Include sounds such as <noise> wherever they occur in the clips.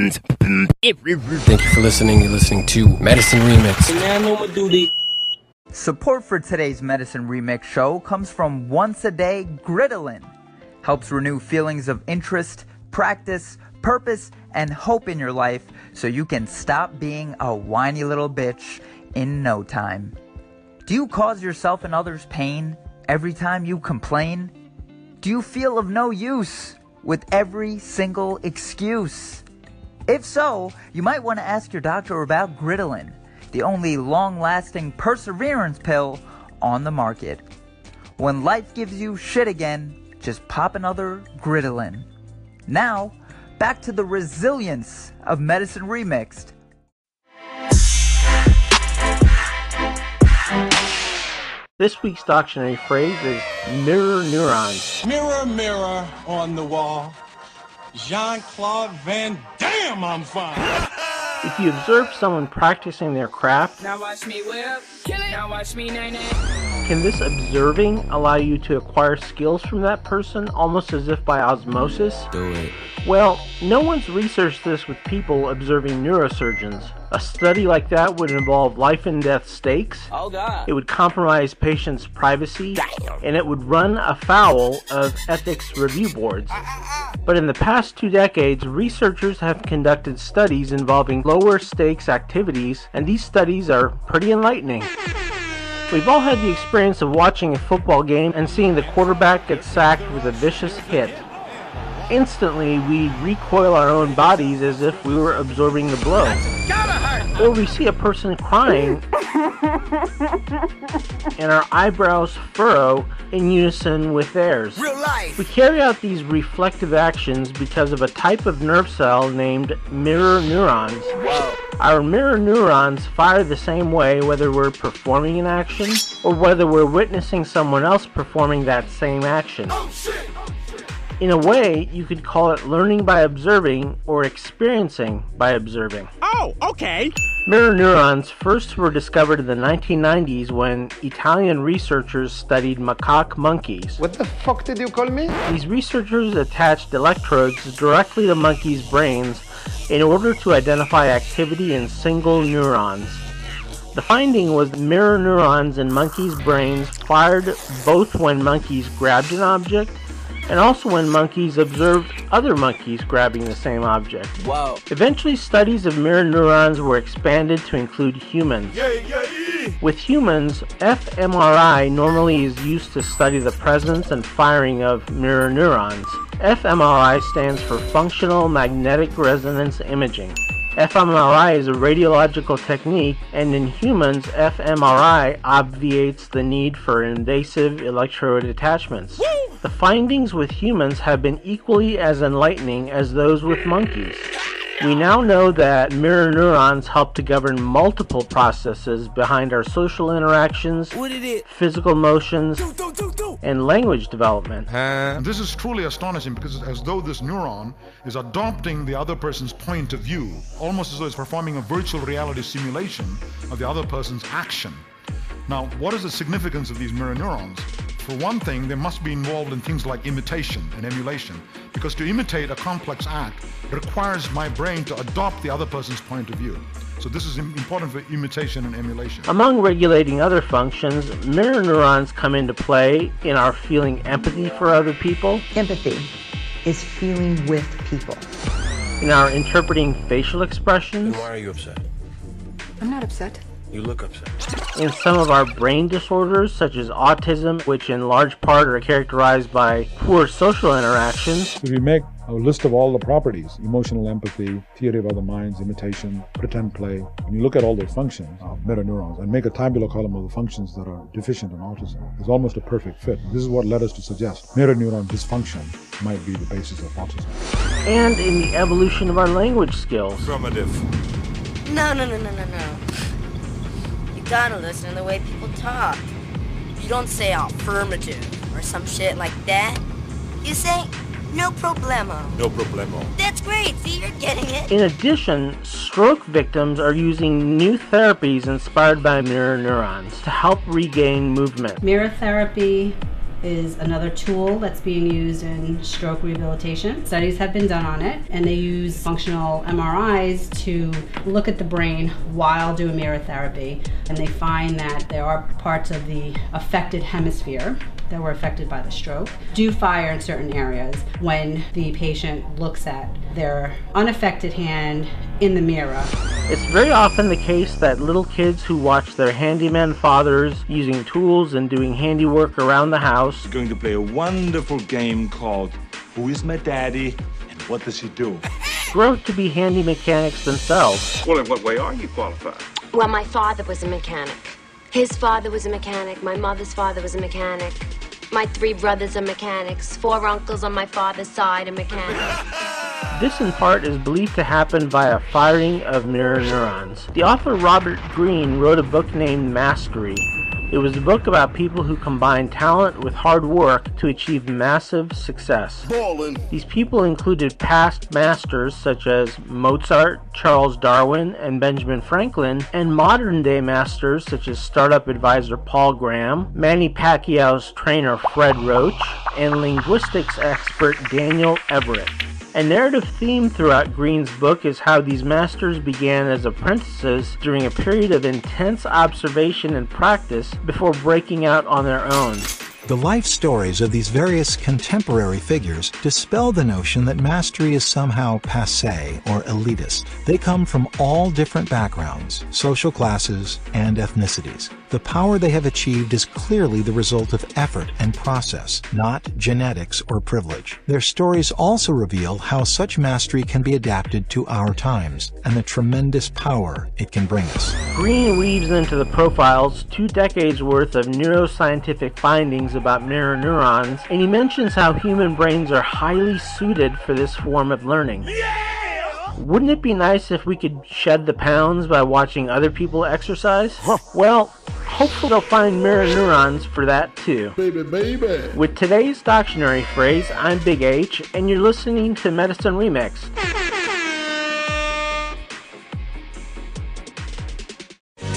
Thank you for listening. You're listening to Medicine Remix. Support for today's Medicine Remix show comes from Once a Day Gridolin. Helps renew feelings of interest, practice, purpose, and hope in your life so you can stop being a whiny little bitch in no time. Do you cause yourself and others pain every time you complain? Do you feel of no use with every single excuse? If so, you might want to ask your doctor about Gridolin, the only long lasting perseverance pill on the market. When life gives you shit again, just pop another Gridolin. Now, back to the resilience of Medicine Remixed. This week's dictionary phrase is mirror neurons. Mirror, mirror on the wall. Jean Claude Van Damme, I'm fine. <laughs> If you observe someone practicing their craft, Now watch me whip, kill it. Now watch me nae nae. Can this observing allow you to acquire skills from that person almost as if by osmosis? Do it. Well, no one's researched this with people observing neurosurgeons. A study like that would involve life and death stakes. Oh God. It would compromise patients' privacy, and it would run afoul of ethics review boards. But in the past two decades, researchers have conducted studies involving lower stakes activities, and these studies are pretty enlightening. We've all had the experience of watching a football game and seeing the quarterback get sacked with a vicious hit. Instantly, we recoil our own bodies as if we were absorbing the blow. Or we see a person crying <laughs> and our eyebrows furrow in unison with theirs. We carry out these reflective actions because of a type of nerve cell named mirror neurons. Our mirror neurons fire the same way whether we're performing an action or whether we're witnessing someone else performing that same action. In a way, you could call it learning by observing or experiencing by observing. Oh, okay. Mirror neurons first were discovered in the 1990s when Italian researchers studied macaque monkeys. What the fuck did you call me? These researchers attached electrodes directly to monkeys' brains in order to identify activity in single neurons. The finding was mirror neurons in monkeys' brains fired both when monkeys grabbed an object and also when monkeys observed other monkeys grabbing the same object. Whoa. Eventually, studies of mirror neurons were expanded to include humans. With humans, fMRI normally is used to study the presence and firing of mirror neurons. fMRI stands for Functional Magnetic Resonance Imaging. fMRI is a radiological technique, and in humans, fMRI obviates the need for invasive electrode attachments. The findings with humans have been equally as enlightening as those with monkeys. We now know that mirror neurons help to govern multiple processes behind our social interactions, What did it? physical motions, Do do do. and language development. And this is truly astonishing because it's as though this neuron is adopting the other person's point of view, almost as though it's performing a virtual reality simulation of the other person's action. Now, what is the significance of these mirror neurons? For one thing, they must be involved in things like imitation and emulation, because to imitate a complex act requires my brain to adopt the other person's point of view. So this is important for imitation and emulation. Among regulating other functions, mirror neurons come into play in our feeling empathy for other people, Empathy is feeling with people. in our interpreting facial expressions, Why are you upset? I'm not upset. You look upset. in some of our brain disorders, such as autism, which in large part are characterized by poor social interactions, If you make a list of all the properties emotional empathy, theory of other minds, imitation, pretend play when you look at all the functions uh, of mirror neurons and make a tabular column of the functions that are deficient in autism, it's almost a perfect fit. This is what led us to suggest mirror neuron dysfunction might be the basis of autism. and in the evolution of our language skills. Affirmative. No, no, no, no, no, no. You gotta listen to the way people talk. You don't say affirmative or some shit like that. You say no problemo. No problemo. That's great. See, you're getting it. In addition, stroke victims are using new therapies inspired by mirror neurons to help regain movement. Mirror therapy is another tool that's being used in stroke rehabilitation. Studies have been done on it, and they use functional MRIs to look at the brain while doing mirror therapy. And they find that there are parts of the affected hemisphere that were affected by the stroke do fire in certain areas when the patient looks at their unaffected hand in the mirror. It's very often the case that little kids who watch their handyman fathers using tools and doing handiwork around the house are going to play a wonderful game called Who is My Daddy and What Does He Do? grow to be handy mechanics themselves. Well, in what way are you qualified? Well, my father was a mechanic. His father was a mechanic. My mother's father was a mechanic. My three brothers are mechanics. Four uncles on my father's side are mechanics. <laughs> This, in part, is believed to happen via firing of mirror neurons. The author Robert Greene wrote a book named Mastery. It was a book about people who combine talent with hard work to achieve massive success. Ballin'. These people included past masters such as Mozart, Charles Darwin, and Benjamin Franklin, and modern day masters such as startup advisor Paul Graham, Manny Pacquiao's trainer Fred Roach, and linguistics expert Daniel Everett. A narrative theme throughout Greene's book is how these masters began as apprentices during a period of intense observation and practice before breaking out on their own. The life stories of these various contemporary figures dispel the notion that mastery is somehow passe or elitist. They come from all different backgrounds, social classes, and ethnicities. The power they have achieved is clearly the result of effort and process, not genetics or privilege. Their stories also reveal how such mastery can be adapted to our times and the tremendous power it can bring us. Greene weaves into the profiles two decades worth of neuroscientific findings about mirror neurons, and he mentions how human brains are highly suited for this form of learning. Wouldn't it be nice if we could shed the pounds by watching other people exercise? Well, hopefully they'll find mirror neurons for that too. Baby, baby. With today's dictionary phrase, I'm Big H, and you're listening to Medicine Remix.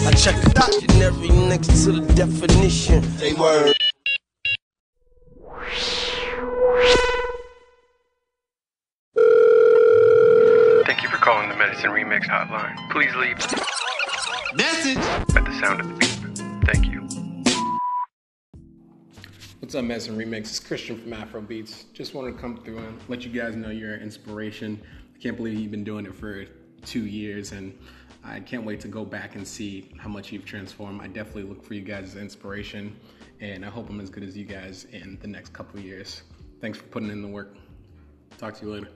I check the dictionary next to the definition. Say word. Calling the Medicine Remix hotline. Please leave message at the sound of the beep. Thank you. What's up, Medicine Remix? It's Christian from Afro Beats. Just wanted to come through and let you guys know you're an inspiration. I can't believe you've been doing it for two years, and I can't wait to go back and see how much you've transformed. I definitely look for you guys as inspiration, and I hope I'm as good as you guys in the next couple of years. Thanks for putting in the work. Talk to you later.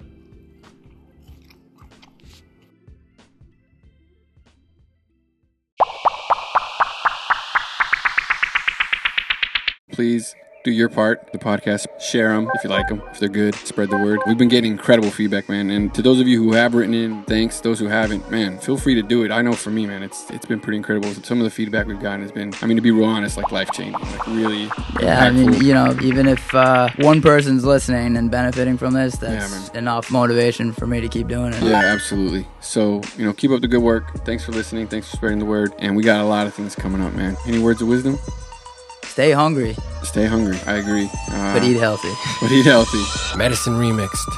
Please do your part. The podcast, share them if you like them. If they're good, spread the word. We've been getting incredible feedback, man. And to those of you who have written in, thanks. Those who haven't, man, feel free to do it. I know for me, man, it's it's been pretty incredible. Some of the feedback we've gotten has been, I mean, to be real honest, like life changing, like really. Yeah, I mean, you know, even if uh, one person's listening and benefiting from this, that's enough motivation for me to keep doing it. Yeah, absolutely. So, you know, keep up the good work. Thanks for listening. Thanks for spreading the word. And we got a lot of things coming up, man. Any words of wisdom? Stay hungry. Stay hungry. I agree. Uh, But eat healthy. But eat healthy. Medicine Remixed.